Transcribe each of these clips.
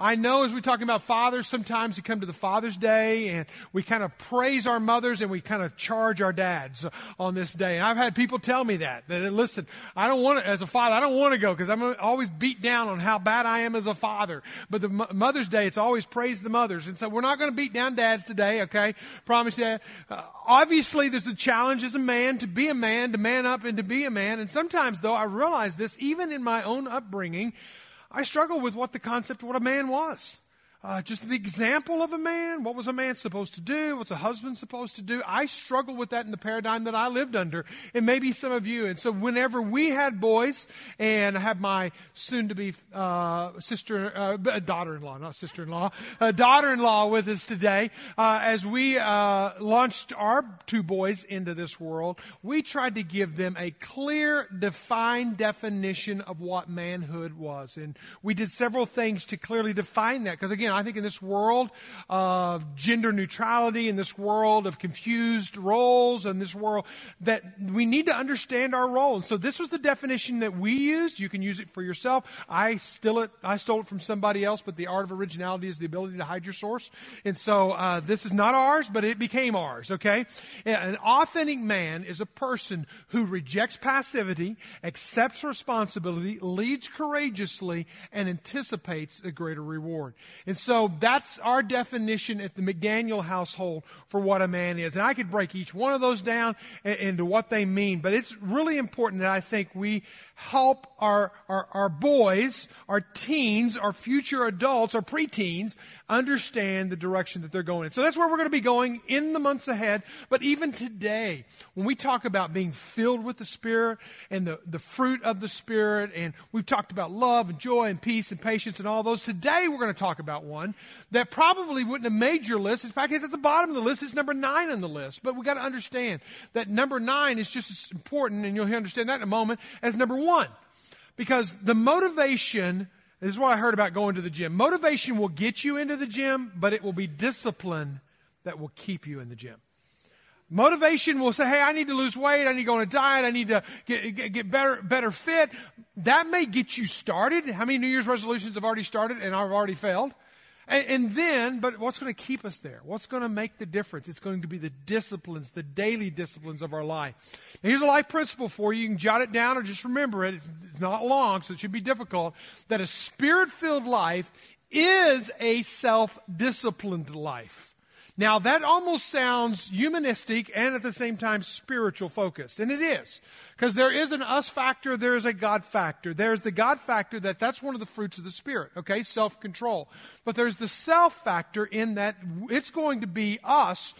I know as we're talking about fathers, sometimes we come to the Father's Day and we kind of praise our mothers and we kind of charge our dads on this day. And I've had people tell me that, that listen, I don't want to, as a father, I don't want to go because I'm always beat down on how bad I am as a father. But the Mother's Day, it's always praise the mothers. And so we're not going to beat down dads today, okay? Promise you. Uh, obviously, there's a challenge as a man to be a man, to man up and to be a man. And sometimes, though, I realize this, even in my own upbringing, I struggle with what the concept of what a man was. Uh, just the example of a man. What was a man supposed to do? What's a husband supposed to do? I struggle with that in the paradigm that I lived under, and maybe some of you. And so, whenever we had boys, and I have my soon-to-be uh, sister, uh, daughter-in-law, not sister-in-law, daughter-in-law with us today, uh, as we uh, launched our two boys into this world, we tried to give them a clear, defined definition of what manhood was, and we did several things to clearly define that. Because again again, I think in this world of gender neutrality, in this world of confused roles, in this world that we need to understand our role. And so this was the definition that we used. You can use it for yourself. I still it, I stole it from somebody else, but the art of originality is the ability to hide your source. And so uh, this is not ours, but it became ours. Okay, an authentic man is a person who rejects passivity, accepts responsibility, leads courageously, and anticipates a greater reward. And so that's our definition at the McDaniel household for what a man is. And I could break each one of those down into what they mean, but it's really important that I think we help our, our, our boys, our teens, our future adults, our preteens understand the direction that they're going in. So that's where we're going to be going in the months ahead. But even today, when we talk about being filled with the Spirit and the, the fruit of the Spirit, and we've talked about love and joy and peace and patience and all those, today we're going to talk about one that probably wouldn't have made your list. In fact, it's at the bottom of the list. It's number nine on the list. But we've got to understand that number nine is just as important, and you'll understand that in a moment, as number one. Because the motivation, this is what I heard about going to the gym. Motivation will get you into the gym, but it will be discipline that will keep you in the gym. Motivation will say, hey, I need to lose weight. I need to go on a diet. I need to get, get, get, better, better fit. That may get you started. How many New Year's resolutions have already started and I've already failed? And, and then, but what's going to keep us there? What's going to make the difference? It's going to be the disciplines, the daily disciplines of our life. Now, here's a life principle for you. You can jot it down or just remember it. It's not long, so it should be difficult. That a spirit filled life is a self disciplined life. Now that almost sounds humanistic and at the same time spiritual focused. And it is. Because there is an us factor, there is a God factor. There's the God factor that that's one of the fruits of the Spirit, okay? Self-control. But there's the self factor in that it's going to be us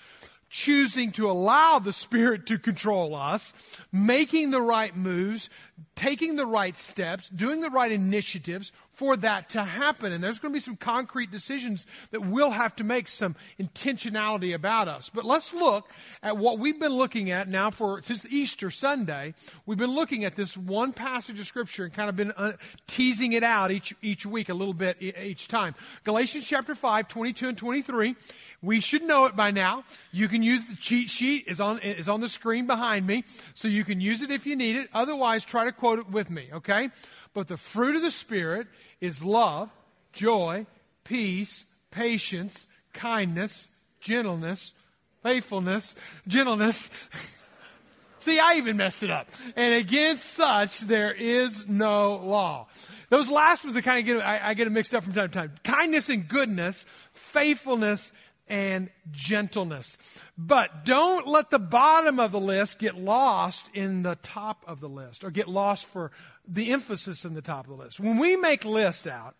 choosing to allow the Spirit to control us, making the right moves, taking the right steps, doing the right initiatives for that to happen. And there's going to be some concrete decisions that we'll have to make some intentionality about us. But let's look at what we've been looking at now for since Easter Sunday. We've been looking at this one passage of scripture and kind of been uh, teasing it out each each week a little bit each time. Galatians chapter 5, 22 and 23. We should know it by now. You can use the cheat sheet is on is on the screen behind me, so you can use it if you need it. Otherwise, try to quote it with me, okay? But the fruit of the Spirit is love, joy, peace, patience, kindness, gentleness, faithfulness, gentleness. See, I even messed it up. And against such there is no law. Those last ones I kind of get, I, I get them mixed up from time to time. Kindness and goodness, faithfulness and gentleness. But don't let the bottom of the list get lost in the top of the list or get lost for the emphasis in the top of the list. When we make lists out,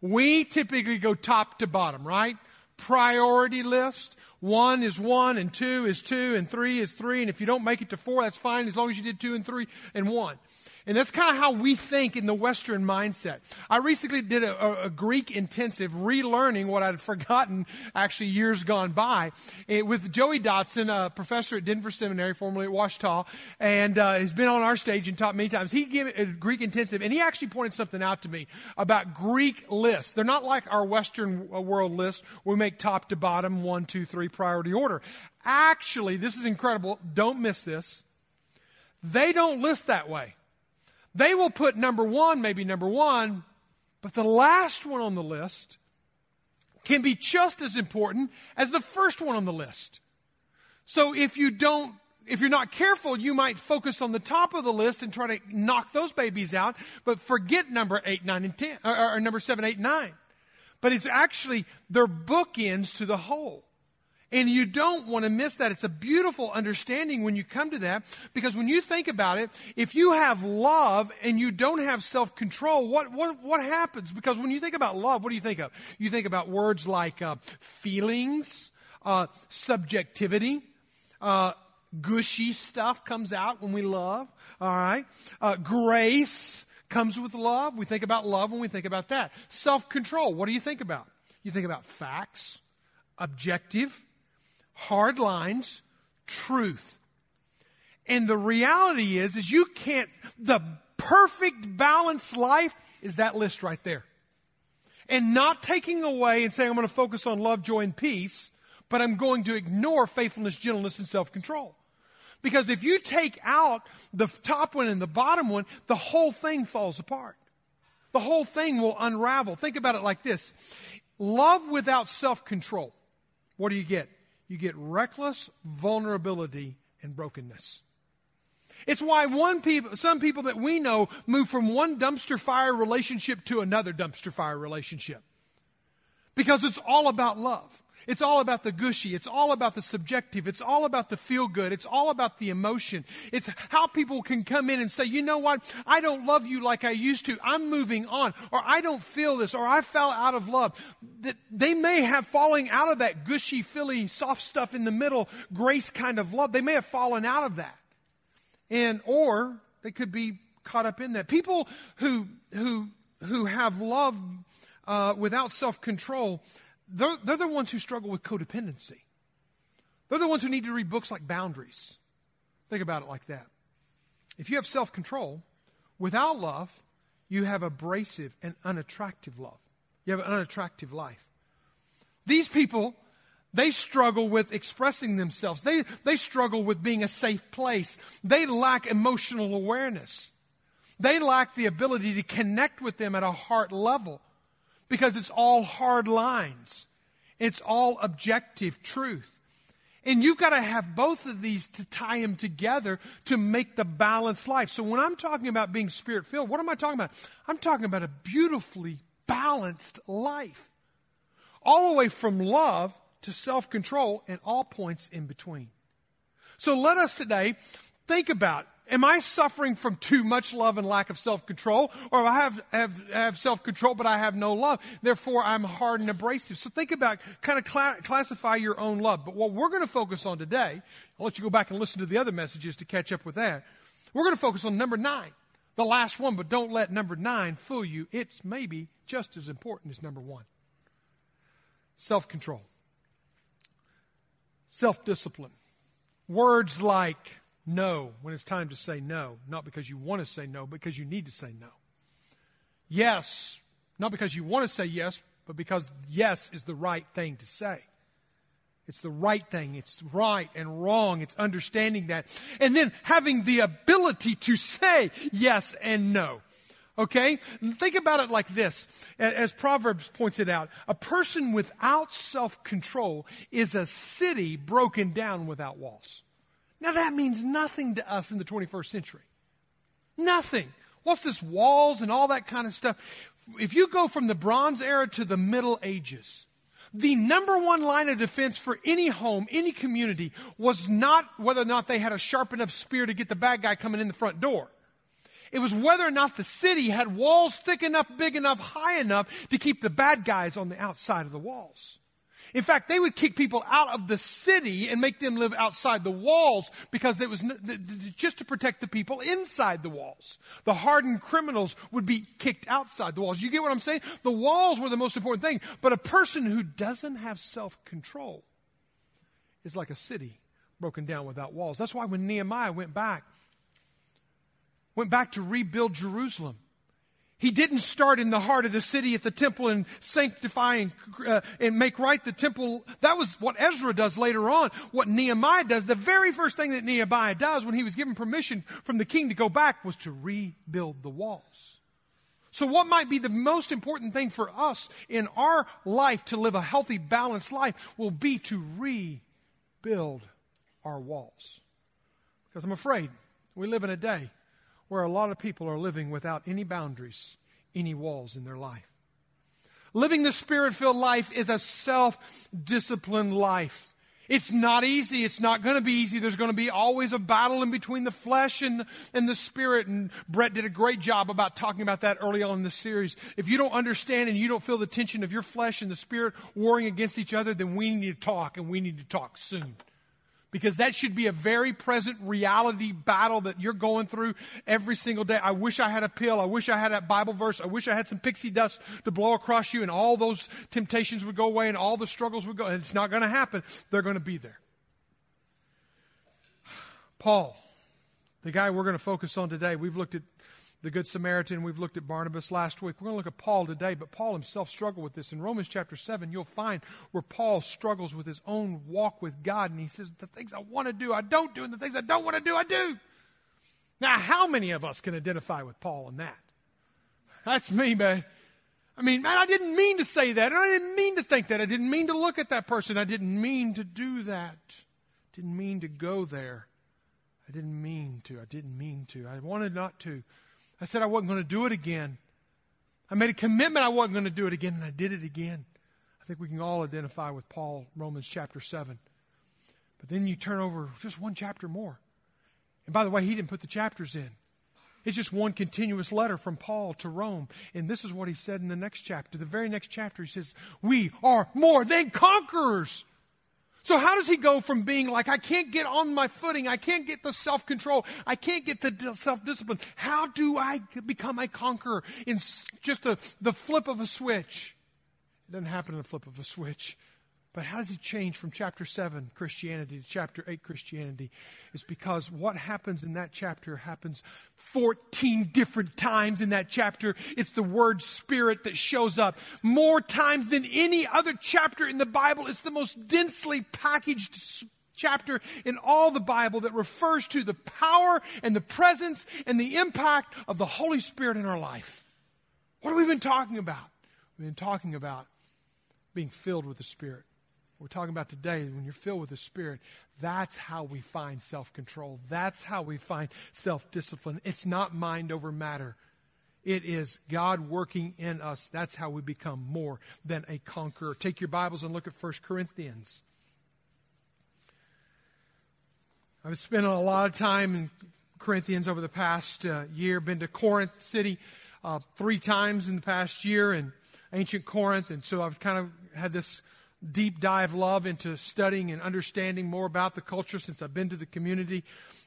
we typically go top to bottom, right? Priority list. One is one, and two is two, and three is three. And if you don't make it to four, that's fine as long as you did two and three and one. And that's kind of how we think in the Western mindset. I recently did a, a Greek intensive, relearning what I'd forgotten actually years gone by, it, with Joey Dodson, a professor at Denver Seminary, formerly at Ouachita, and uh, he's been on our stage and taught many times. He gave a Greek intensive, and he actually pointed something out to me about Greek lists. They're not like our Western uh, world list. We make top to bottom, one, two, three, priority order. Actually, this is incredible. Don't miss this. They don't list that way. They will put number one, maybe number one, but the last one on the list can be just as important as the first one on the list. So if you don't if you're not careful, you might focus on the top of the list and try to knock those babies out, but forget number eight, nine, and ten, or, or number seven, eight, nine. But it's actually, they're bookends to the whole. And you don't want to miss that. It's a beautiful understanding when you come to that because when you think about it, if you have love and you don't have self-control, what, what, what happens? Because when you think about love, what do you think of? You think about words like uh, feelings, uh, subjectivity, uh, gushy stuff comes out when we love. All right. Uh, grace comes with love. We think about love when we think about that. Self-control. What do you think about? You think about facts, objective, hard lines, truth. And the reality is, is you can't, the perfect balanced life is that list right there. And not taking away and saying, I'm going to focus on love, joy, and peace, but I'm going to ignore faithfulness, gentleness, and self-control. Because if you take out the top one and the bottom one, the whole thing falls apart. The whole thing will unravel. Think about it like this. Love without self-control. What do you get? You get reckless vulnerability and brokenness. It's why one people, some people that we know move from one dumpster fire relationship to another dumpster fire relationship. Because it's all about love. It's all about the gushy. It's all about the subjective. It's all about the feel good. It's all about the emotion. It's how people can come in and say, you know what? I don't love you like I used to. I'm moving on. Or I don't feel this. Or I fell out of love. That they may have fallen out of that gushy, filly, soft stuff in the middle, grace kind of love. They may have fallen out of that. And, or they could be caught up in that. People who, who, who have love, uh, without self-control, they're, they're the ones who struggle with codependency. They're the ones who need to read books like Boundaries. Think about it like that. If you have self control, without love, you have abrasive and unattractive love. You have an unattractive life. These people, they struggle with expressing themselves. They, they struggle with being a safe place. They lack emotional awareness. They lack the ability to connect with them at a heart level because it's all hard lines. It's all objective truth. And you've got to have both of these to tie them together to make the balanced life. So when I'm talking about being spirit filled, what am I talking about? I'm talking about a beautifully balanced life. All the way from love to self control and all points in between. So let us today think about Am I suffering from too much love and lack of self-control? Or I have, have, have self-control, but I have no love. Therefore, I'm hard and abrasive. So think about, kind of cl- classify your own love. But what we're going to focus on today, I'll let you go back and listen to the other messages to catch up with that. We're going to focus on number nine, the last one, but don't let number nine fool you. It's maybe just as important as number one. Self-control. Self-discipline. Words like no when it's time to say no, not because you want to say no, because you need to say no. Yes, not because you want to say yes, but because yes is the right thing to say. It's the right thing. It's right and wrong. It's understanding that. And then having the ability to say yes and no. Okay? Think about it like this. As Proverbs pointed out, a person without self-control is a city broken down without walls. Now that means nothing to us in the 21st century. Nothing. What's this walls and all that kind of stuff? If you go from the Bronze Era to the Middle Ages, the number one line of defense for any home, any community, was not whether or not they had a sharp enough spear to get the bad guy coming in the front door. It was whether or not the city had walls thick enough, big enough, high enough to keep the bad guys on the outside of the walls. In fact, they would kick people out of the city and make them live outside the walls because it was just to protect the people inside the walls. The hardened criminals would be kicked outside the walls. You get what I'm saying? The walls were the most important thing. But a person who doesn't have self-control is like a city broken down without walls. That's why when Nehemiah went back, went back to rebuild Jerusalem, he didn't start in the heart of the city at the temple and sanctify and, uh, and make right the temple. That was what Ezra does later on. What Nehemiah does, the very first thing that Nehemiah does when he was given permission from the king to go back was to rebuild the walls. So, what might be the most important thing for us in our life to live a healthy, balanced life will be to rebuild our walls. Because I'm afraid we live in a day where a lot of people are living without any boundaries, any walls in their life. Living the spirit filled life is a self disciplined life. It's not easy. It's not going to be easy. There's going to be always a battle in between the flesh and, and the spirit. And Brett did a great job about talking about that early on in the series. If you don't understand and you don't feel the tension of your flesh and the spirit warring against each other, then we need to talk and we need to talk soon because that should be a very present reality battle that you're going through every single day. I wish I had a pill. I wish I had that Bible verse. I wish I had some pixie dust to blow across you and all those temptations would go away and all the struggles would go. And it's not going to happen. They're going to be there. Paul, the guy we're going to focus on today, we've looked at the Good Samaritan. We've looked at Barnabas last week. We're going to look at Paul today, but Paul himself struggled with this. In Romans chapter 7, you'll find where Paul struggles with his own walk with God, and he says, The things I want to do, I don't do, and the things I don't want to do, I do. Now, how many of us can identify with Paul in that? That's me, man. I mean, man, I didn't mean to say that. And I didn't mean to think that. I didn't mean to look at that person. I didn't mean to do that. Didn't mean to go there. I didn't mean to. I didn't mean to. I wanted not to. I said I wasn't going to do it again. I made a commitment I wasn't going to do it again, and I did it again. I think we can all identify with Paul, Romans chapter 7. But then you turn over just one chapter more. And by the way, he didn't put the chapters in. It's just one continuous letter from Paul to Rome. And this is what he said in the next chapter. The very next chapter, he says, We are more than conquerors so how does he go from being like, I can't get on my footing, I can't get the self-control, I can't get the self-discipline. How do I become a conqueror in just a, the flip of a switch? It doesn't happen in the flip of a switch. But how does it change from chapter 7 Christianity to chapter 8 Christianity? It's because what happens in that chapter happens 14 different times in that chapter. It's the word spirit that shows up more times than any other chapter in the Bible. It's the most densely packaged chapter in all the Bible that refers to the power and the presence and the impact of the Holy Spirit in our life. What have we been talking about? We've been talking about being filled with the Spirit we're talking about today, when you're filled with the Spirit, that's how we find self control. That's how we find self discipline. It's not mind over matter. It is God working in us. That's how we become more than a conqueror. Take your Bibles and look at 1 Corinthians. I've spent a lot of time in Corinthians over the past uh, year. Been to Corinth City uh, three times in the past year in ancient Corinth, and so I've kind of had this deep dive love into studying and understanding more about the culture since I've been to the community.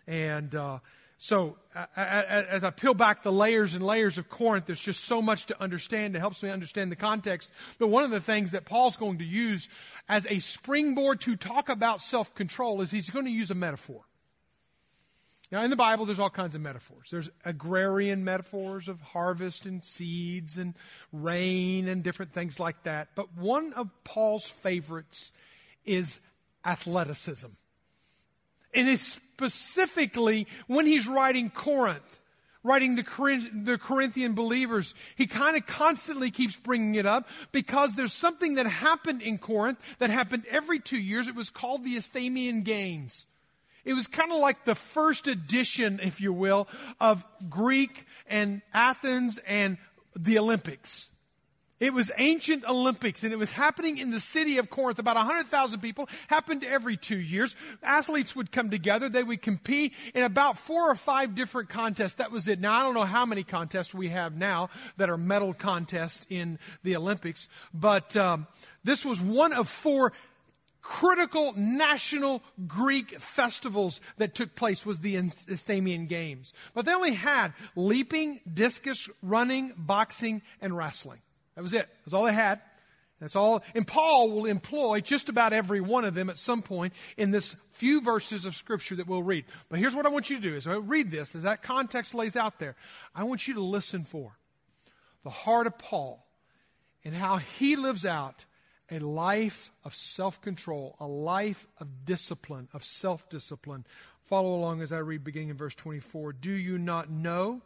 And uh, so as I peel back the layers and layers of Corinth, there's just so much to understand. It helps me understand the context. But one of the things that Paul's going to use as a springboard to talk about self control is he's going to use a metaphor. Now, in the Bible, there's all kinds of metaphors. There's agrarian metaphors of harvest and seeds and rain and different things like that. But one of Paul's favorites is athleticism. And it's specifically when he's writing Corinth, writing the, Corinthian believers, he kind of constantly keeps bringing it up because there's something that happened in Corinth that happened every two years. It was called the Isthmian Games. It was kind of like the first edition, if you will, of Greek and Athens and the Olympics. It was ancient Olympics and it was happening in the city of Corinth. About 100,000 people happened every two years. Athletes would come together. They would compete in about four or five different contests. That was it. Now, I don't know how many contests we have now that are medal contests in the Olympics, but um, this was one of four critical national Greek festivals that took place was the Isthmian Games. But they only had leaping, discus, running, boxing, and wrestling. That was it. That's all they had. That's all. And Paul will employ just about every one of them at some point in this few verses of scripture that we'll read. But here's what I want you to do is I read this, as that context lays out there, I want you to listen for the heart of Paul and how he lives out a life of self control, a life of discipline, of self discipline. Follow along as I read beginning in verse 24. Do you not know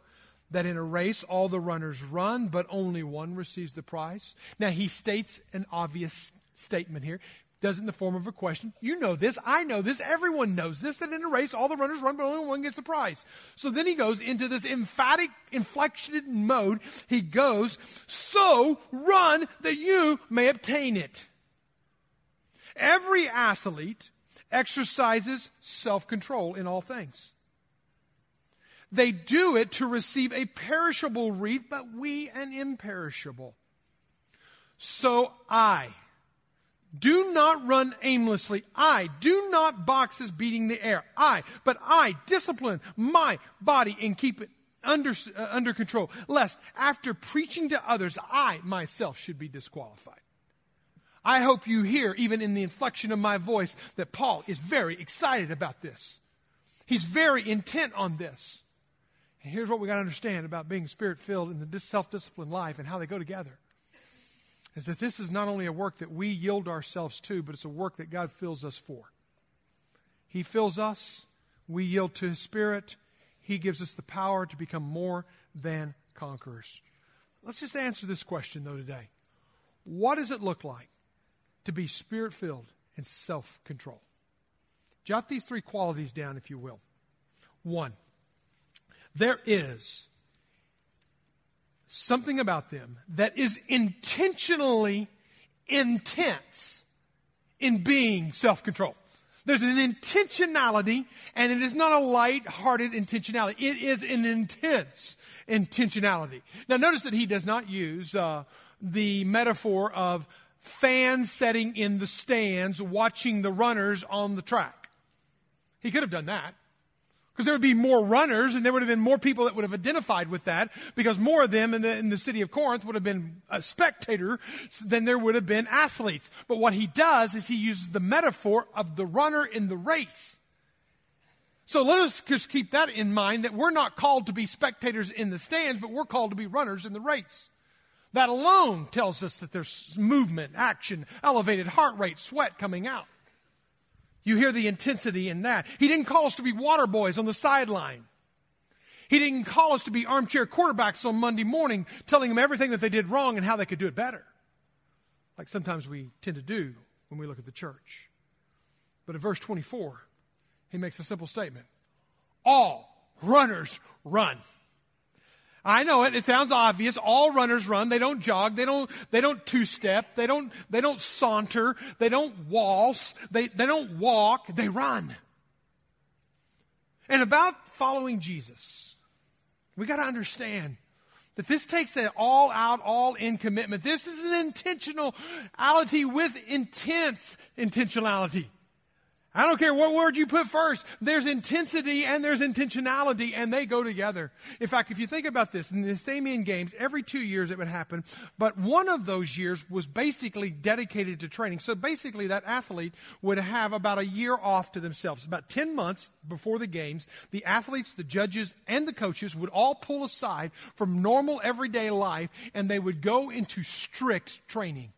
that in a race all the runners run, but only one receives the prize? Now, he states an obvious statement here does in the form of a question. You know this. I know this. Everyone knows this, that in a race, all the runners run, but only one gets the prize. So then he goes into this emphatic, inflected mode. He goes, so run that you may obtain it. Every athlete exercises self-control in all things. They do it to receive a perishable wreath, but we an imperishable. So I, do not run aimlessly. I do not box as beating the air. I, but I discipline my body and keep it under, uh, under control, lest after preaching to others, I myself should be disqualified. I hope you hear, even in the inflection of my voice, that Paul is very excited about this. He's very intent on this. And here's what we got to understand about being spirit filled and the self disciplined life and how they go together is that this is not only a work that we yield ourselves to, but it's a work that God fills us for. He fills us, we yield to His Spirit, He gives us the power to become more than conquerors. Let's just answer this question, though, today. What does it look like to be spirit filled and self control? Jot these three qualities down, if you will. One, there is something about them that is intentionally intense in being self-control. There's an intentionality, and it is not a light-hearted intentionality. It is an intense intentionality. Now, notice that he does not use uh, the metaphor of fans sitting in the stands watching the runners on the track. He could have done that. Because there would be more runners and there would have been more people that would have identified with that because more of them in the, in the city of Corinth would have been a spectator than there would have been athletes. But what he does is he uses the metaphor of the runner in the race. So let us just keep that in mind that we're not called to be spectators in the stands, but we're called to be runners in the race. That alone tells us that there's movement, action, elevated heart rate, sweat coming out. You hear the intensity in that. He didn't call us to be water boys on the sideline. He didn't call us to be armchair quarterbacks on Monday morning, telling them everything that they did wrong and how they could do it better. Like sometimes we tend to do when we look at the church. But in verse 24, he makes a simple statement. All runners run. I know it. It sounds obvious. All runners run. They don't jog. They don't, they don't two-step. They don't, they don't saunter. They don't waltz. They, they don't walk. They run. And about following Jesus, we got to understand that this takes an all out, all in commitment. This is an intentionality with intense intentionality. I don't care what word you put first. There's intensity and there's intentionality and they go together. In fact, if you think about this, in the Isthmian Games, every two years it would happen, but one of those years was basically dedicated to training. So basically that athlete would have about a year off to themselves. About 10 months before the games, the athletes, the judges, and the coaches would all pull aside from normal everyday life and they would go into strict training.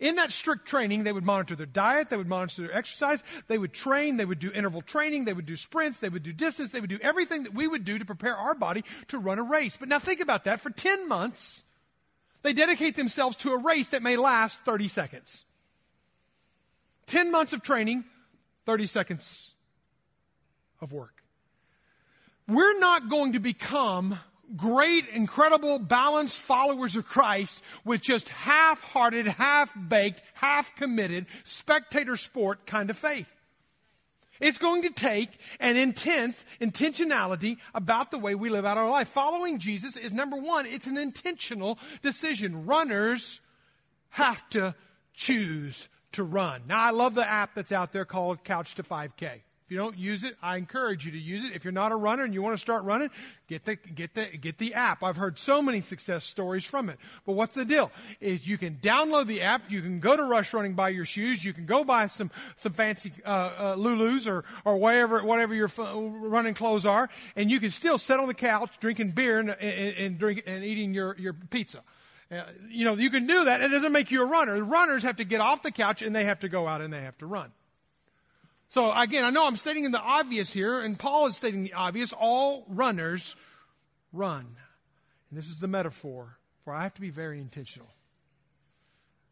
In that strict training, they would monitor their diet, they would monitor their exercise, they would train, they would do interval training, they would do sprints, they would do distance, they would do everything that we would do to prepare our body to run a race. But now think about that. For 10 months, they dedicate themselves to a race that may last 30 seconds. 10 months of training, 30 seconds of work. We're not going to become great, incredible, balanced followers of Christ with just half-hearted, half-baked, half-committed, spectator sport kind of faith. It's going to take an intense intentionality about the way we live out our life. Following Jesus is number one, it's an intentional decision. Runners have to choose to run. Now I love the app that's out there called Couch to 5K. If you don't use it, I encourage you to use it. If you're not a runner and you want to start running, get the, get the, get the app. I've heard so many success stories from it. But what's the deal? Is you can download the app, you can go to Rush Running buy your shoes, you can go buy some, some fancy, uh, uh, Lulus or, or whatever, whatever your running clothes are, and you can still sit on the couch drinking beer and, and, and drink, and eating your, your pizza. Uh, you know, you can do that. It doesn't make you a runner. Runners have to get off the couch and they have to go out and they have to run. So again, I know I'm stating the obvious here, and Paul is stating the obvious. All runners run. And this is the metaphor for I have to be very intentional.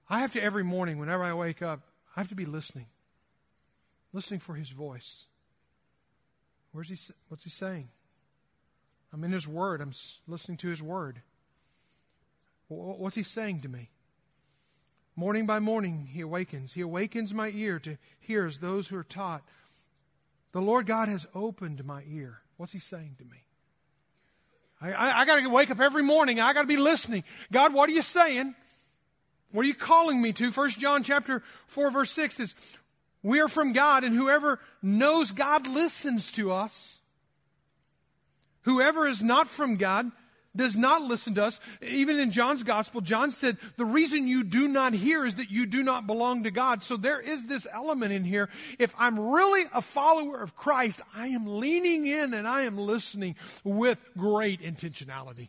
I have to every morning, whenever I wake up, I have to be listening, listening for His voice. Where's He? What's He saying? I'm in His Word. I'm listening to His Word. What's He saying to me? Morning by morning, He awakens. He awakens my ear to hear as those who are taught. The Lord God has opened my ear. What's He saying to me? I, I, I got to wake up every morning. I got to be listening. God, what are you saying? What are you calling me to? First John chapter 4 verse 6 is, we are from God and whoever knows God listens to us. Whoever is not from God does not listen to us. Even in John's gospel, John said, the reason you do not hear is that you do not belong to God. So there is this element in here. If I'm really a follower of Christ, I am leaning in and I am listening with great intentionality.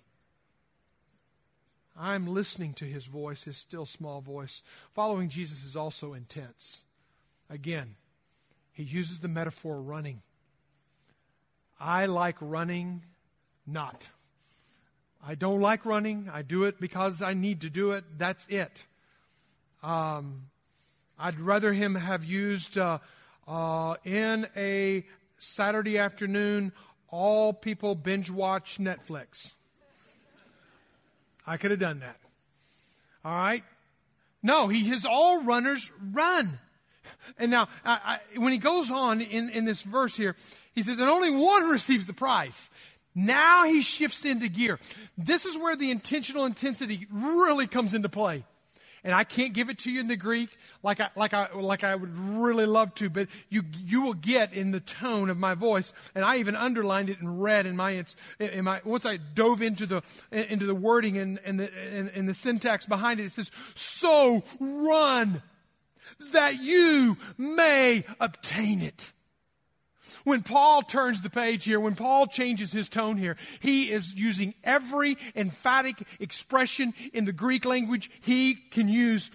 I'm listening to his voice, his still small voice. Following Jesus is also intense. Again, he uses the metaphor running. I like running not. I don't like running. I do it because I need to do it. That's it. Um, I'd rather him have used uh, uh, in a Saturday afternoon, all people binge watch Netflix. I could have done that. All right? No, he has all runners run. And now, I, I, when he goes on in, in this verse here, he says, and only one receives the prize. Now he shifts into gear. This is where the intentional intensity really comes into play. And I can't give it to you in the Greek like I, like I, like I would really love to, but you, you will get in the tone of my voice. And I even underlined it in red in my, in my, once I dove into the, into the wording and, and the, and, and the syntax behind it, it says, so run that you may obtain it. When Paul turns the page here, when Paul changes his tone here, he is using every emphatic expression in the Greek language he can use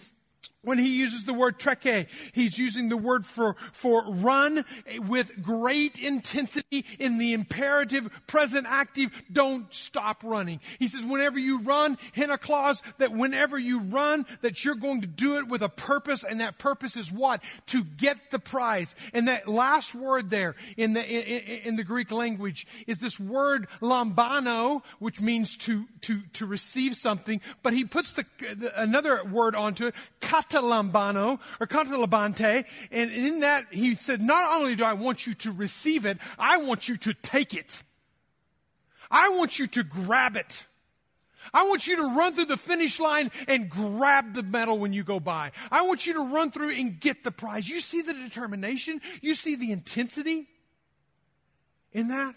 when he uses the word treke, he's using the word for, for run with great intensity in the imperative, present active, don't stop running. He says whenever you run, in a clause that whenever you run, that you're going to do it with a purpose, and that purpose is what? To get the prize. And that last word there in the, in, in the Greek language is this word lambano, which means to, to, to receive something, but he puts the, another word onto it, katalambano or katalabante. And in that, he said, not only do I want you to receive it, I want you to take it. I want you to grab it. I want you to run through the finish line and grab the medal when you go by. I want you to run through and get the prize. You see the determination? You see the intensity in that?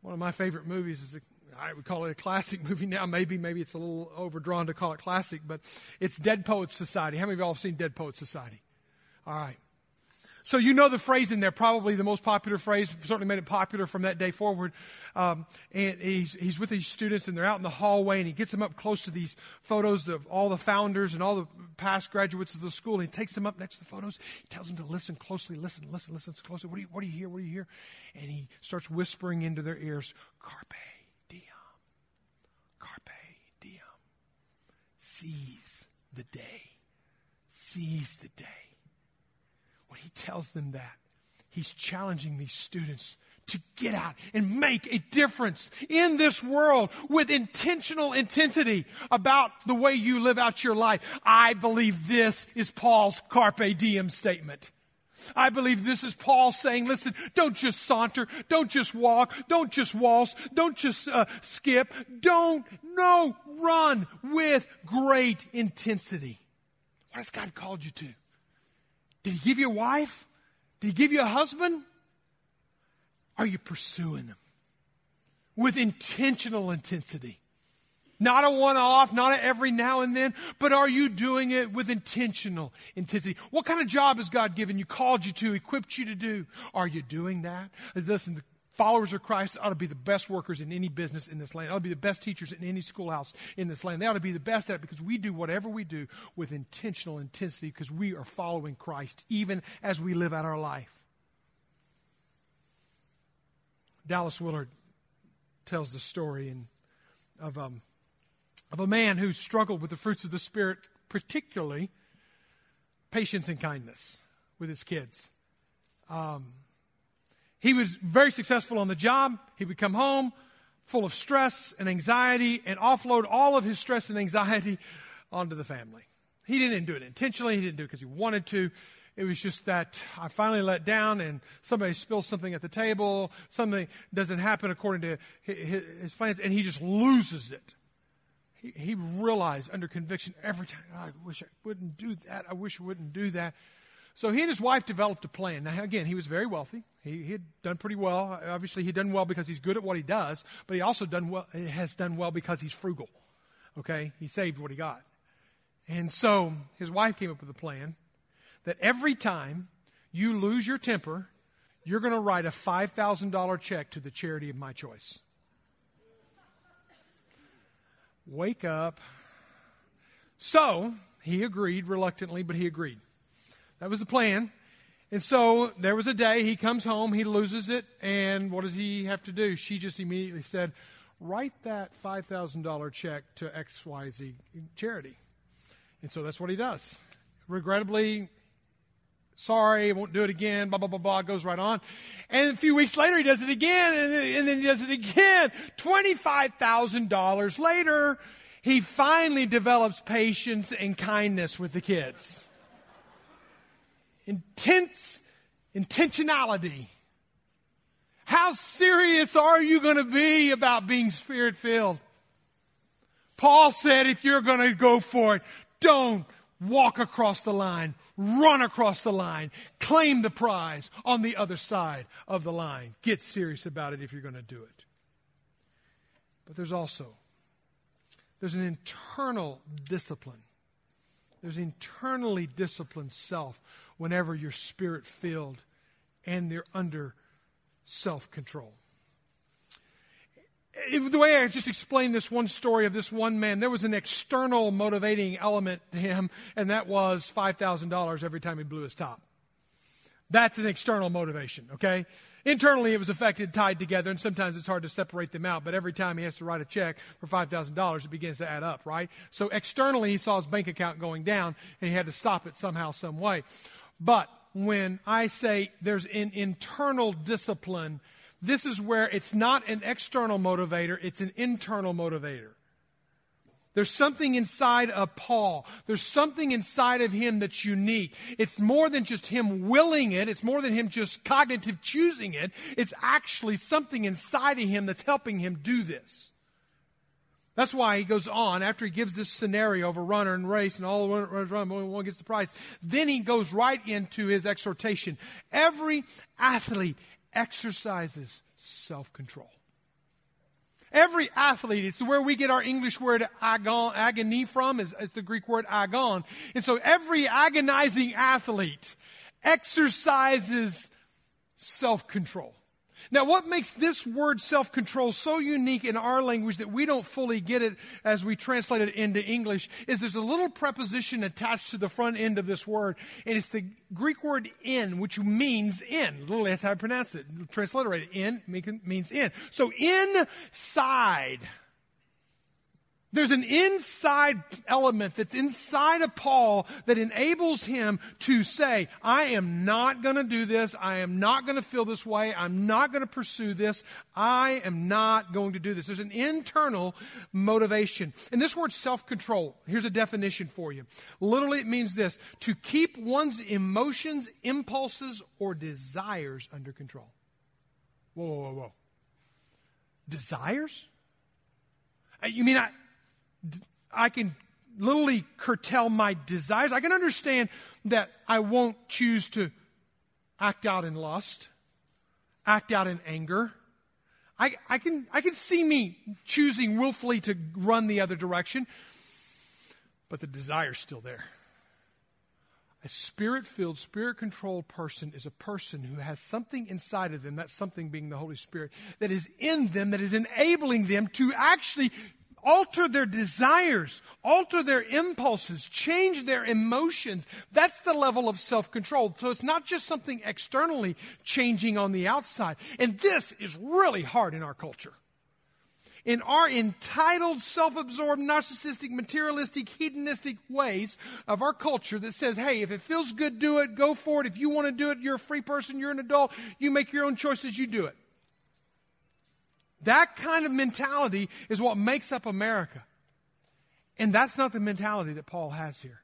One of my favorite movies is I would call it a classic movie now. Maybe, maybe it's a little overdrawn to call it classic, but it's Dead Poets Society. How many of y'all have seen Dead Poets Society? All right. So you know the phrase in there, probably the most popular phrase, certainly made it popular from that day forward. Um, and he's, he's with these students and they're out in the hallway and he gets them up close to these photos of all the founders and all the past graduates of the school. And he takes them up next to the photos. He tells them to listen closely, listen, listen, listen closely. What do you, what do you hear? What do you hear? And he starts whispering into their ears, Carpe Carpe diem. Seize the day. Seize the day. When he tells them that, he's challenging these students to get out and make a difference in this world with intentional intensity about the way you live out your life. I believe this is Paul's carpe diem statement. I believe this is Paul saying, listen, don't just saunter, don't just walk, don't just waltz, don't just uh, skip, don't, no, run with great intensity. What has God called you to? Did He give you a wife? Did He give you a husband? Are you pursuing them with intentional intensity? Not a one off, not a every now and then, but are you doing it with intentional intensity? What kind of job has God given you, called you to, equipped you to do? Are you doing that? Listen, the followers of Christ ought to be the best workers in any business in this land. They ought to be the best teachers in any schoolhouse in this land. They ought to be the best at it because we do whatever we do with intentional intensity because we are following Christ even as we live out our life. Dallas Willard tells the story in, of, um, of a man who struggled with the fruits of the Spirit, particularly patience and kindness with his kids. Um, he was very successful on the job. He would come home full of stress and anxiety and offload all of his stress and anxiety onto the family. He didn't do it intentionally. He didn't do it because he wanted to. It was just that I finally let down and somebody spills something at the table. Something doesn't happen according to his plans and he just loses it. He, he realized under conviction every time, oh, I wish I wouldn't do that. I wish I wouldn't do that. So he and his wife developed a plan. Now, again, he was very wealthy. He, he had done pretty well. Obviously, he'd done well because he's good at what he does, but he also done well, has done well because he's frugal. Okay? He saved what he got. And so his wife came up with a plan that every time you lose your temper, you're going to write a $5,000 check to the charity of my choice. Wake up. So he agreed reluctantly, but he agreed. That was the plan. And so there was a day he comes home, he loses it, and what does he have to do? She just immediately said, Write that $5,000 check to XYZ charity. And so that's what he does. Regrettably, sorry, won't do it again, blah, blah, blah, blah, goes right on. And a few weeks later, he does it again, and and then he does it again. $25,000 later, he finally develops patience and kindness with the kids intense intentionality. How serious are you going to be about being spirit filled? Paul said, if you're going to go for it, don't walk across the line, run across the line, claim the prize on the other side of the line. Get serious about it if you're going to do it. But there's also there's an internal discipline. There's internally disciplined self whenever you're spirit filled and they're under self control. The way I just explained this one story of this one man, there was an external motivating element to him, and that was $5,000 every time he blew his top. That's an external motivation, okay? Internally, it was affected, tied together, and sometimes it's hard to separate them out. But every time he has to write a check for $5,000, it begins to add up, right? So externally, he saw his bank account going down, and he had to stop it somehow, some way. But when I say there's an internal discipline, this is where it's not an external motivator, it's an internal motivator. There's something inside of Paul. There's something inside of him that's unique. It's more than just him willing it. It's more than him just cognitive choosing it. It's actually something inside of him that's helping him do this. That's why he goes on after he gives this scenario of a runner and race and all the runners run, only one gets the prize. Then he goes right into his exhortation. Every athlete exercises self-control. Every athlete, it's where we get our English word agon, agony from, is, it's the Greek word agon. And so every agonizing athlete exercises self-control. Now, what makes this word self-control so unique in our language that we don't fully get it as we translate it into English is there's a little preposition attached to the front end of this word, and it's the Greek word in, which means in. Literally, that's how I pronounce it. Transliterated. In means in. So inside there's an inside element that's inside of Paul that enables him to say, I am not going to do this. I am not going to feel this way. I'm not going to pursue this. I am not going to do this. There's an internal motivation. And this word self-control, here's a definition for you. Literally it means this, to keep one's emotions, impulses, or desires under control. Whoa, whoa, whoa, whoa. Desires? Uh, you mean I, I can literally curtail my desires. I can understand that I won't choose to act out in lust, act out in anger. I, I, can, I can see me choosing willfully to run the other direction, but the desire's still there. A spirit filled, spirit controlled person is a person who has something inside of them, that something being the Holy Spirit, that is in them, that is enabling them to actually alter their desires, alter their impulses, change their emotions. That's the level of self-control. So it's not just something externally changing on the outside. And this is really hard in our culture. in our entitled, self-absorbed, narcissistic, materialistic, hedonistic ways of our culture that says, hey, if it feels good, do it, go for it. If you want to do it, you're a free person, you're an adult, you make your own choices, you do it. That kind of mentality is what makes up America. And that's not the mentality that Paul has here.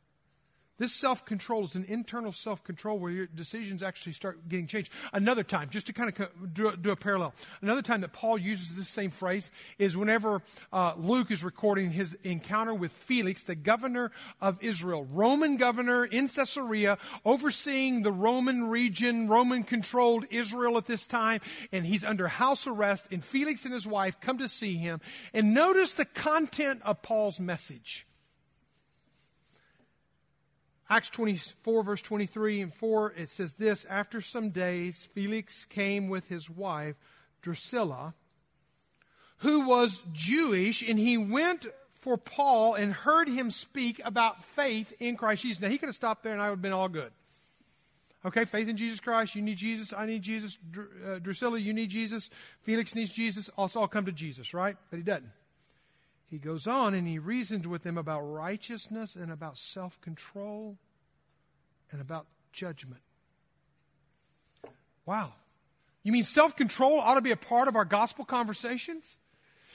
This self control is an internal self control where your decisions actually start getting changed. Another time, just to kind of do a, do a parallel, another time that Paul uses this same phrase is whenever uh, Luke is recording his encounter with Felix, the governor of Israel, Roman governor in Caesarea, overseeing the Roman region, Roman controlled Israel at this time, and he's under house arrest, and Felix and his wife come to see him. And notice the content of Paul's message. Acts 24, verse 23 and 4, it says this After some days, Felix came with his wife, Drusilla, who was Jewish, and he went for Paul and heard him speak about faith in Christ Jesus. Now, he could have stopped there and I would have been all good. Okay, faith in Jesus Christ. You need Jesus. I need Jesus. Uh, Drusilla, you need Jesus. Felix needs Jesus. Also, all come to Jesus, right? But he doesn't. He goes on and he reasoned with them about righteousness and about self control and about judgment. Wow. You mean self control ought to be a part of our gospel conversations?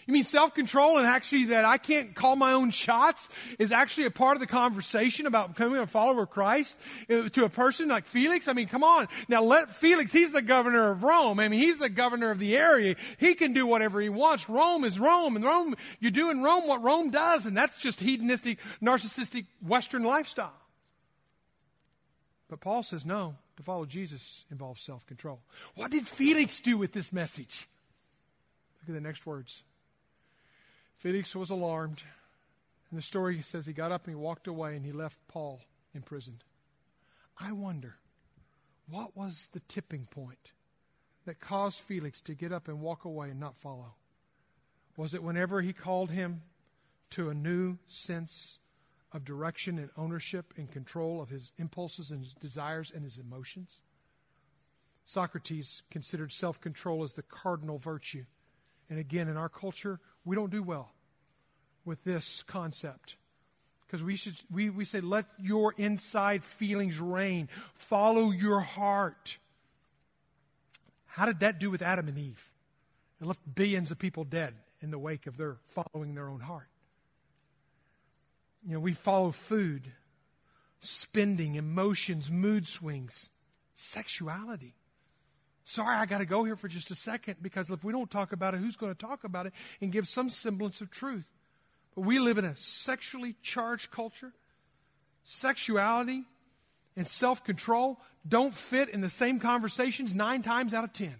You mean self control and actually that I can't call my own shots is actually a part of the conversation about becoming a follower of Christ uh, to a person like Felix? I mean, come on. Now let Felix, he's the governor of Rome. I mean, he's the governor of the area. He can do whatever he wants. Rome is Rome and Rome, you do in Rome what Rome does and that's just hedonistic, narcissistic Western lifestyle. But Paul says no, to follow Jesus involves self control. What did Felix do with this message? Look at the next words. Felix was alarmed. And the story says he got up and he walked away and he left Paul imprisoned. I wonder, what was the tipping point that caused Felix to get up and walk away and not follow? Was it whenever he called him to a new sense of direction and ownership and control of his impulses and his desires and his emotions? Socrates considered self control as the cardinal virtue. And again, in our culture, we don't do well with this concept. Because we should we, we say, let your inside feelings reign. Follow your heart. How did that do with Adam and Eve? It left billions of people dead in the wake of their following their own heart. You know, we follow food, spending, emotions, mood swings, sexuality. Sorry, I got to go here for just a second because if we don't talk about it, who's going to talk about it and give some semblance of truth? But we live in a sexually charged culture. Sexuality and self control don't fit in the same conversations nine times out of ten.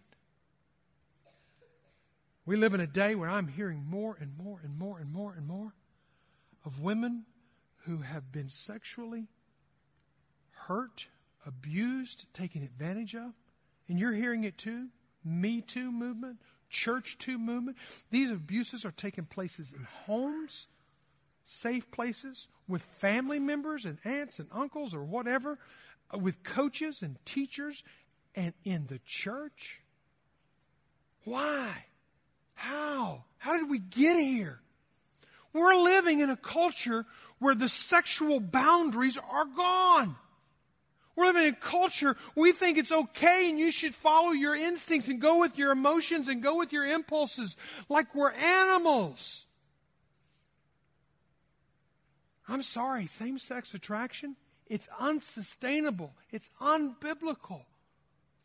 We live in a day where I'm hearing more and more and more and more and more of women who have been sexually hurt, abused, taken advantage of and you're hearing it too, Me Too movement, Church Too movement. These abuses are taking places in homes, safe places, with family members and aunts and uncles or whatever, uh, with coaches and teachers, and in the church. Why? How? How did we get here? We're living in a culture where the sexual boundaries are gone. We're living in a culture, we think it's okay and you should follow your instincts and go with your emotions and go with your impulses like we're animals. I'm sorry, same sex attraction, it's unsustainable, it's unbiblical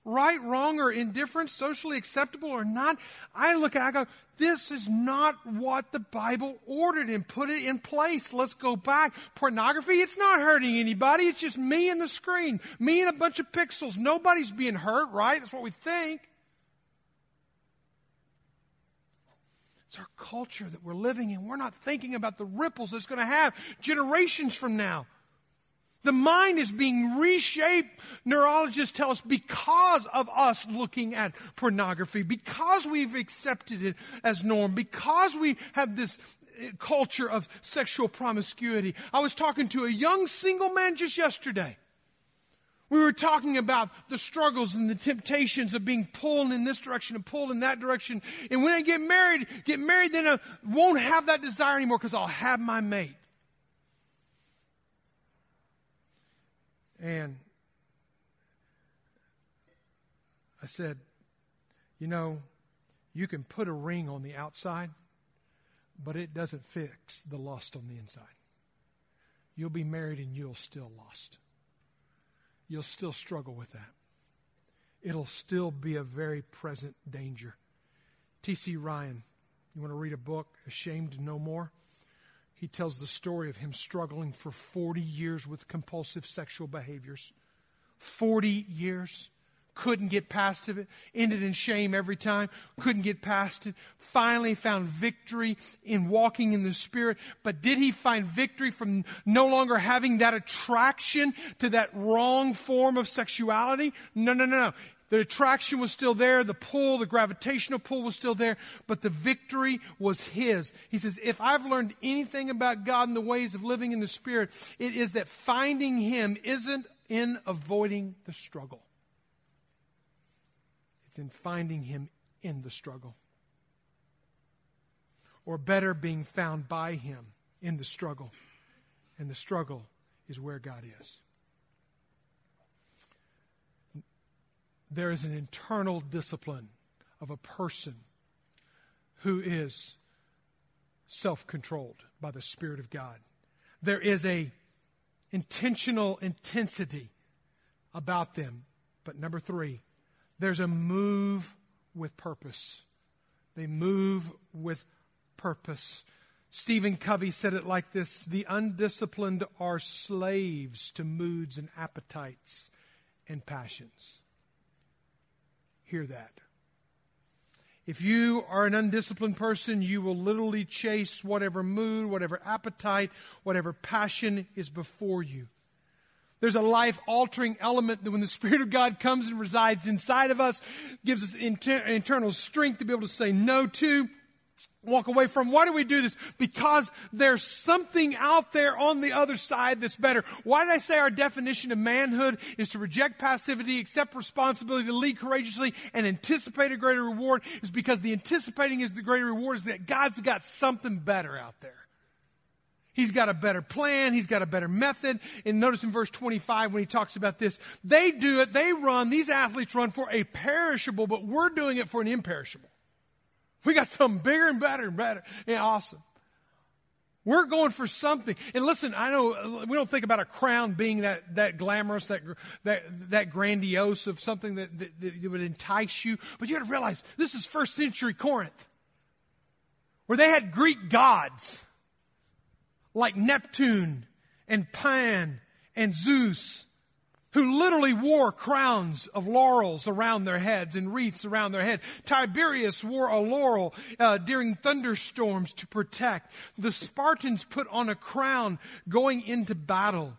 right, wrong, or indifferent, socially acceptable or not, I look at it, I go, this is not what the Bible ordered and put it in place. Let's go back. Pornography, it's not hurting anybody. It's just me and the screen. Me and a bunch of pixels. Nobody's being hurt, right? That's what we think. It's our culture that we're living in. We're not thinking about the ripples it's going to have generations from now. The mind is being reshaped, neurologists tell us, because of us looking at pornography, because we've accepted it as norm, because we have this eh, culture of sexual promiscuity. I was talking to a young single man just yesterday. We were talking about the struggles and the temptations of being pulled in this direction and pulled in that direction. And when I get married, get married, then I won't have that desire anymore because I'll have my mate. And I said, you know, you can put a ring on the outside, but it doesn't fix the lust on the inside. You'll be married and you'll still lust you'll still struggle with that. It'll still be a very present danger. T.C. Ryan, you want to read a book, Ashamed No More? He tells the story of him struggling for 40 years with compulsive sexual behaviors. 40 years couldn't get past it, ended in shame every time, couldn't get past it, finally found victory in walking in the Spirit. But did he find victory from no longer having that attraction to that wrong form of sexuality? No, no, no, no. The attraction was still there, the pull, the gravitational pull was still there, but the victory was his. He says, if I've learned anything about God and the ways of living in the Spirit, it is that finding Him isn't in avoiding the struggle. It's in finding Him in the struggle. Or better, being found by Him in the struggle. And the struggle is where God is. There is an internal discipline of a person who is self controlled by the Spirit of God. There is a intentional intensity about them. But number three, there's a move with purpose. They move with purpose. Stephen Covey said it like this The undisciplined are slaves to moods and appetites and passions. Hear that. If you are an undisciplined person, you will literally chase whatever mood, whatever appetite, whatever passion is before you. There's a life altering element that when the Spirit of God comes and resides inside of us, gives us inter- internal strength to be able to say no to, walk away from. Why do we do this? Because there's something out there on the other side that's better. Why did I say our definition of manhood is to reject passivity, accept responsibility, to lead courageously, and anticipate a greater reward? Is because the anticipating is the greater reward is that God's got something better out there. He's got a better plan. He's got a better method. And notice in verse 25 when he talks about this, they do it, they run, these athletes run for a perishable, but we're doing it for an imperishable. We got something bigger and better and better. Yeah, awesome. We're going for something. And listen, I know we don't think about a crown being that, that glamorous, that, that, that grandiose of something that, that, that would entice you. But you got to realize this is first century Corinth, where they had Greek gods like Neptune and Pan and Zeus, who literally wore crowns of laurels around their heads and wreaths around their head. Tiberius wore a laurel uh, during thunderstorms to protect. The Spartans put on a crown going into battle.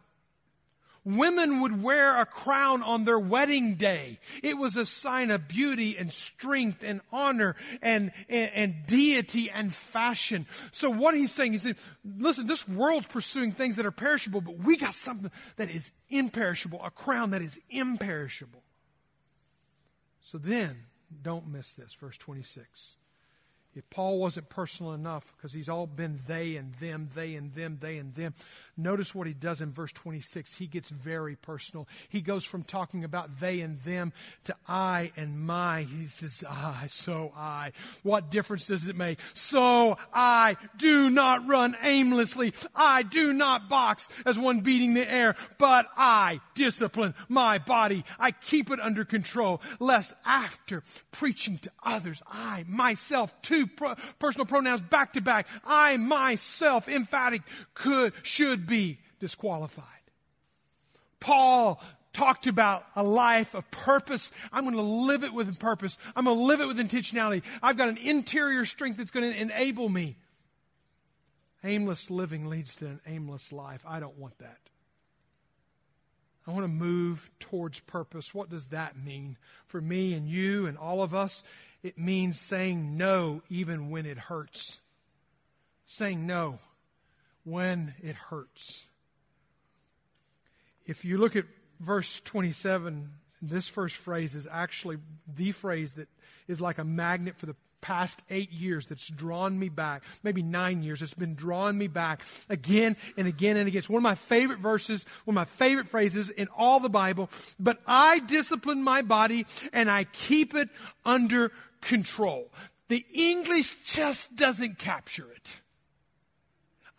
Women would wear a crown on their wedding day. It was a sign of beauty and strength and honor and, and, and deity and fashion. So what he's saying is, listen, this world's pursuing things that are perishable, but we got something that is imperishable, a crown that is imperishable. So then, don't miss this, verse 26. If Paul wasn't personal enough, because he's all been they and them, they and them, they and them, notice what he does in verse 26. He gets very personal. He goes from talking about they and them to I and my. He says, I, so I. What difference does it make? So I do not run aimlessly. I do not box as one beating the air, but I discipline my body. I keep it under control, lest after preaching to others, I myself too two pro- personal pronouns back to back. I myself, emphatic, could, should be disqualified. Paul talked about a life of purpose. I'm going to live it with purpose. I'm going to live it with intentionality. I've got an interior strength that's going to enable me. Aimless living leads to an aimless life. I don't want that. I want to move towards purpose. What does that mean for me and you and all of us? It means saying no even when it hurts. Saying no when it hurts. If you look at verse 27, this first phrase is actually the phrase that is like a magnet for the past eight years that's drawn me back, maybe nine years, it's been drawing me back again and again and again. It's one of my favorite verses, one of my favorite phrases in all the Bible. But I discipline my body and I keep it under control. The English just doesn't capture it.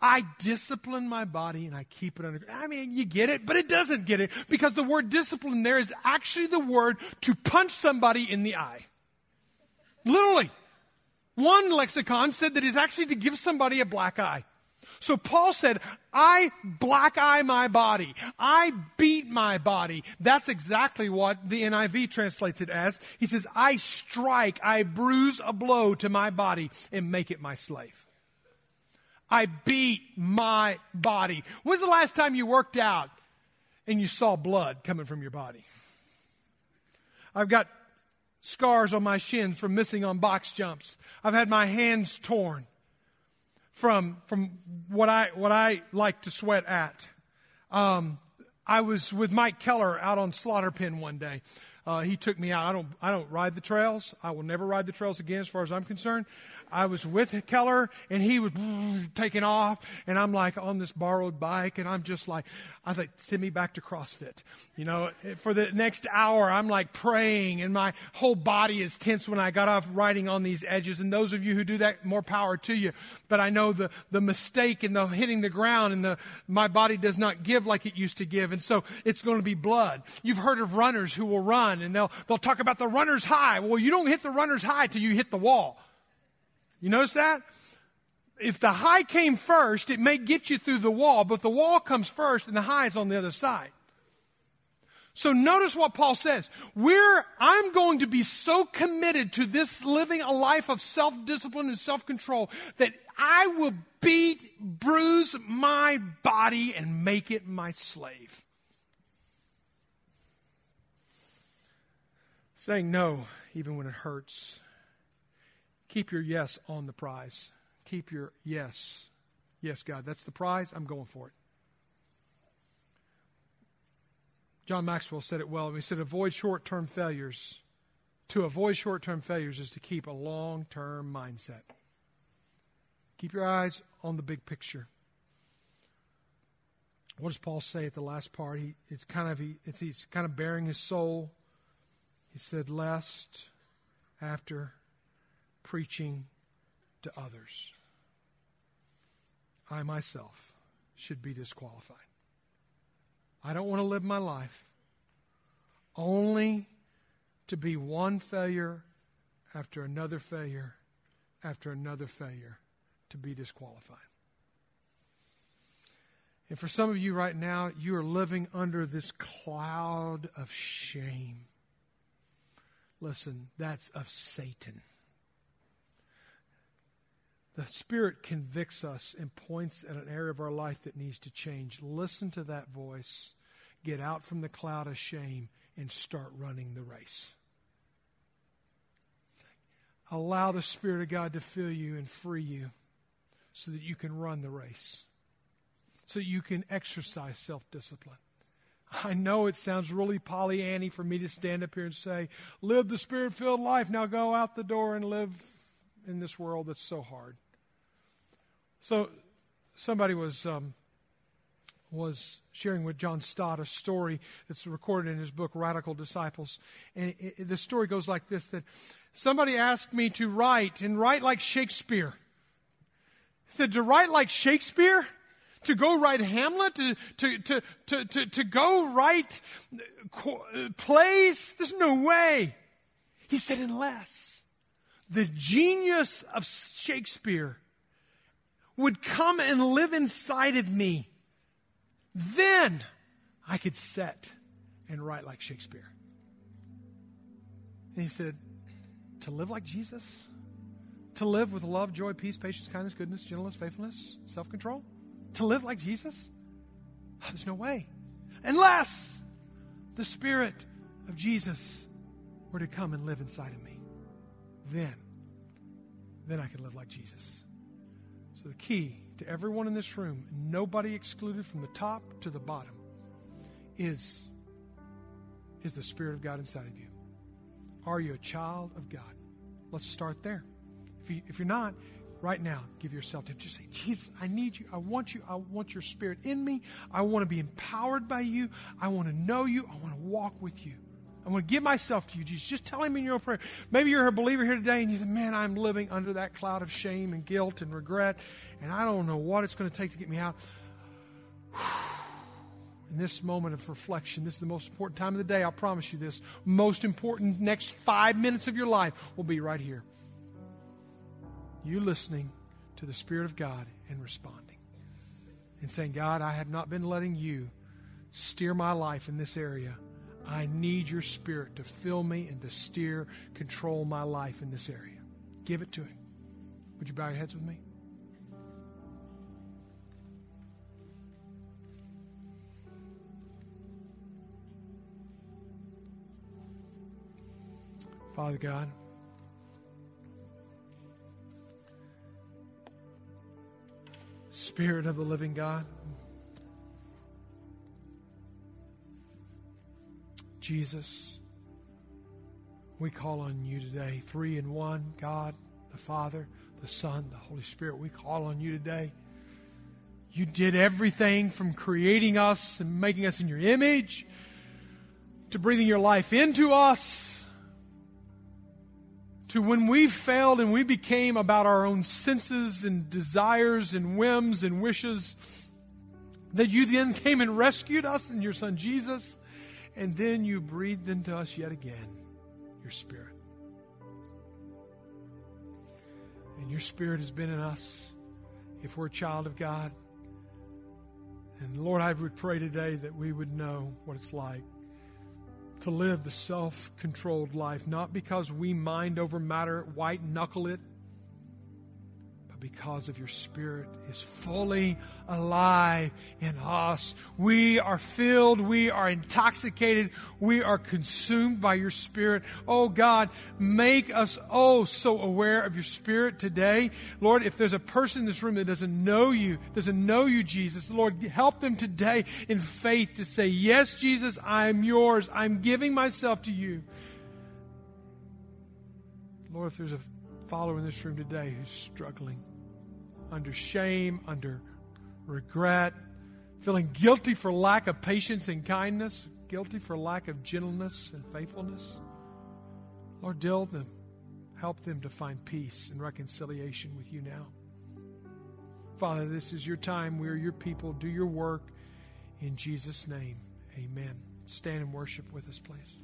I discipline my body and I keep it under. I mean, you get it, but it doesn't get it because the word discipline there is actually the word to punch somebody in the eye. Literally. One lexicon said that it's actually to give somebody a black eye. So Paul said, I black eye my body. I beat my body. That's exactly what the NIV translates it as. He says, I strike, I bruise a blow to my body and make it my slave. I beat my body. When's the last time you worked out and you saw blood coming from your body? I've got scars on my shins from missing on box jumps. I've had my hands torn from, from what I, what I like to sweat at. Um, I was with Mike Keller out on Slaughter Pen one day. Uh, he took me out. I don't, I don't ride the trails. I will never ride the trails again as far as I'm concerned. I was with Keller and he was taking off and I'm like on this borrowed bike and I'm just like, I think, send me back to CrossFit. You know, for the next hour, I'm like praying and my whole body is tense when I got off riding on these edges. And those of you who do that, more power to you. But I know the, the mistake and the hitting the ground and the, my body does not give like it used to give. And so it's going to be blood. You've heard of runners who will run and they'll, they'll talk about the runner's high. Well, you don't hit the runner's high till you hit the wall. You notice that? If the high came first, it may get you through the wall, but the wall comes first and the high is on the other side. So notice what Paul says. We're, I'm going to be so committed to this living a life of self-discipline and self-control that I will beat, bruise my body and make it my slave. Saying no, even when it hurts. Keep your yes on the prize. Keep your yes. Yes, God, that's the prize. I'm going for it. John Maxwell said it well. He said, avoid short term failures. To avoid short term failures is to keep a long term mindset. Keep your eyes on the big picture. What does Paul say at the last part? He, it's kind of he, it's, he's kind of baring his soul. He said, "Lest after preaching to others. I myself should be disqualified. I don't want to live my life only to be one failure after another failure after another failure to be disqualified. And for some of you right now, you are living under this cloud of shame. Listen, that's of Satan. The Spirit convicts us and points at an area of our life that needs to change. Listen to that voice. Get out from the cloud of shame and start running the race. Allow the Spirit of God to fill you and free you so that you can run the race, so you can exercise self discipline. I know it sounds really Pollyanny for me to stand up here and say, live the spirit filled life. Now go out the door and live in this world that's so hard. So, somebody was um, was sharing with John Stott a story that's recorded in his book Radical Disciples, and it, it, the story goes like this: that somebody asked me to write and write like Shakespeare. He said to write like Shakespeare to go write Hamlet, to, to, to, to, to, to go write plays? There's no way. He said, unless the genius of Shakespeare would come and live inside of me, then I could set and write like Shakespeare. And he said, to live like Jesus? To live with love, joy, peace, patience, kindness, goodness, gentleness, faithfulness, self control? To live like Jesus? Oh, there's no way. Unless the Spirit of Jesus were to come and live inside of me. Then, then I could live like Jesus. So, the key to everyone in this room, nobody excluded from the top to the bottom, is is the Spirit of God inside of you? Are you a child of God? Let's start there. If, you, if you're not, right now, give yourself to. Just say, Jesus, I need you. I want you. I want your Spirit in me. I want to be empowered by you. I want to know you. I want to walk with you. I want to give myself to you, Jesus. Just tell him in your own prayer. Maybe you're a believer here today and you say, man, I'm living under that cloud of shame and guilt and regret, and I don't know what it's going to take to get me out. In this moment of reflection, this is the most important time of the day. I promise you this. Most important next five minutes of your life will be right here. You listening to the Spirit of God and responding. And saying, God, I have not been letting you steer my life in this area. I need your spirit to fill me and to steer, control my life in this area. Give it to him. Would you bow your heads with me? Father God, Spirit of the living God, Jesus, we call on you today, three in one God, the Father, the Son, the Holy Spirit. We call on you today. You did everything from creating us and making us in your image to breathing your life into us to when we failed and we became about our own senses and desires and whims and wishes, that you then came and rescued us in your Son Jesus, and then you breathed into us yet again your Spirit. And your Spirit has been in us if we're a child of God. And Lord, I would pray today that we would know what it's like to live the self controlled life, not because we mind over matter, white knuckle it, because of your Spirit is fully alive in us. We are filled, we are intoxicated, we are consumed by your Spirit. Oh God, make us oh so aware of your Spirit today. Lord, if there's a person in this room that doesn't know you, doesn't know you, Jesus, Lord, help them today in faith to say, Yes, Jesus, I'm yours. I'm giving myself to you. Lord, if there's a follower in this room today who's struggling, under shame, under regret, feeling guilty for lack of patience and kindness, guilty for lack of gentleness and faithfulness. Lord, deal them. Help them to find peace and reconciliation with you now. Father, this is your time. We are your people. Do your work in Jesus' name. Amen. Stand and worship with us, please.